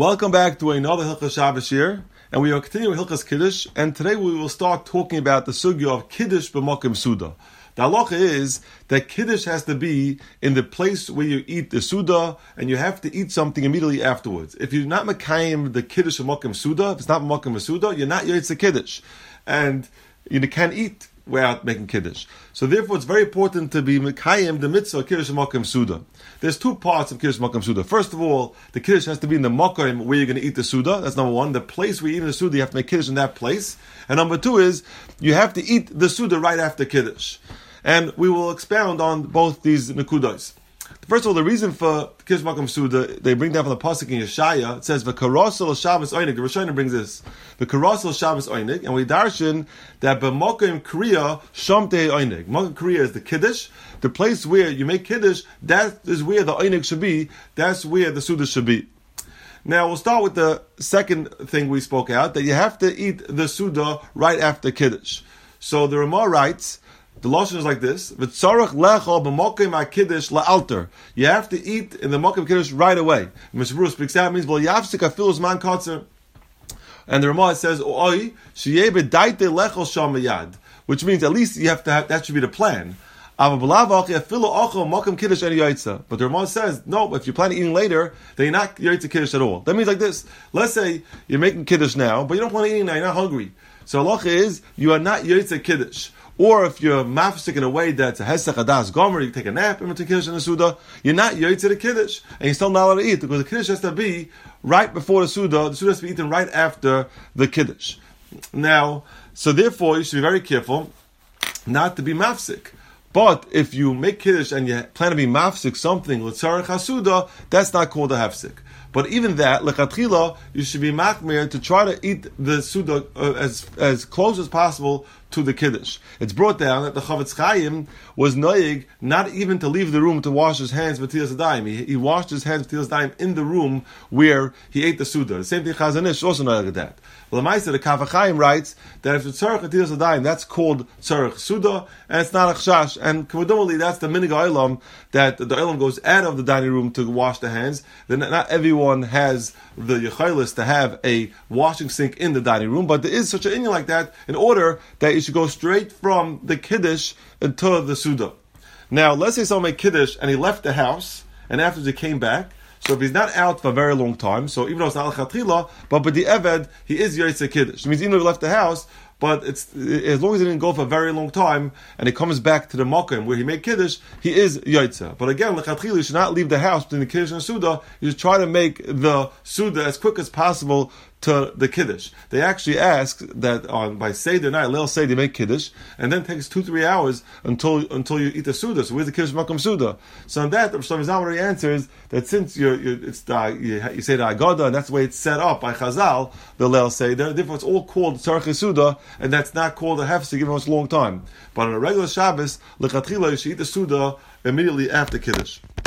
Welcome back to another Hilchas Shabbos here, and we are continuing with Hilchas Kiddush, and today we will start talking about the sugya of Kiddush b'makim Suda. The halacha is that Kiddush has to be in the place where you eat the Suda, and you have to eat something immediately afterwards. If you're not Makayim the Kiddush b'mokim Suda, if it's not b'mokim Suda, you're not Yotze Kiddush. And you can't eat without making kiddush. So therefore, it's very important to be mekayim the mitzvah kiddush makom suda. There's two parts of kiddush makom suda. First of all, the kiddush has to be in the makom where you're going to eat the suda. That's number one. The place where you eat the suda, you have to make kiddush in that place. And number two is you have to eat the suda right after kiddush. And we will expound on both these nekudos. First of all, the reason for Kiddush Makam Suda, they bring down from the Pasuk in Yeshaya, it says, the V'karosel Shabbos Oinik, the Rishonim brings this, V'karosel Shabbos Oinik, and we darshan that B'mokim Kriya Shomte Oinik. Mokim Kriya is the Kiddush, the place where you make Kiddush, that is where the Oinik should be, that's where the Suda should be. Now we'll start with the second thing we spoke out, that you have to eat the Suda right after Kiddush. So the Ramah writes, the lashon is like this: V'tzarach lecho b'mokim kiddush la'alter. You have to eat in the mokim kiddush right away. Mishmuru speaks out means well yafsik afilus man kotzer. And the Ramah says oi sheyebe daite lecho shamayad, which means at least you have to have that should be the plan. But the Ramah says, no, if you plan eating later, then you're not Yaitza Kiddush at all. That means like this. Let's say you're making Kiddush now, but you don't want to eat now, you're not hungry. So Allah is, you are not Yaitza Kiddush. Or if you're mafsik in a way that's a hesach adas gomer, you take a nap in between kiddush and the suda, you're not yoytze the kiddush, and you're still not allowed to eat because the kiddush has to be right before the suda. The suda has to be eaten right after the kiddush. Now, so therefore, you should be very careful not to be mafsik. But if you make kiddush and you plan to be mafsik something l'tzarech hasuda, that's not called a hefsik. But even that, lechatchila, you should be makmir to try to eat the suda uh, as as close as possible to the kiddush. It's brought down that the Chofetz Chaim was noig not even to leave the room to wash his hands with tilas daim. He, he washed his hands with tilas daim in the room where he ate the suda. The same thing Chazon Ish also noig that. Well, the HaChaim writes that if it's tzarech tilas daim, that's called tzarech suda, and it's not a chash. And kavadumali, that's the minig olam that the olam goes out of the dining room to wash the hands. Then not everyone has the yechilis to have a washing sink in the dining room, but there is such an inyan like that in order that you should go straight from the kiddush to the suda. Now, let's say someone made kiddush and he left the house, and after he came back. So if he's not out for a very long time, so even though it's not al but but bedieved he is yaitze kiddush. It means even though he left the house, but it's as long as he didn't go for a very long time and he comes back to the makom where he made kiddush, he is yaitza. But again, lechatchila you should not leave the house between the kiddush and suda. You should try to make the suda as quick as possible to the kiddush. They actually ask that on by seder night, say they make kiddush, and then takes two three hours until until you eat the suda. So where's the kiddush makom suda? So on that, Rav Shlomo answers that since you're, you're it's the, you, you, say the agada, and that's the way it's set up by Chazal, the leil seder. Therefore, it's all called tzarech suda, and that's not called a hefsek even though it's a long time. But on a regular Shabbos, lechatchila you should eat the suda immediately after kiddush.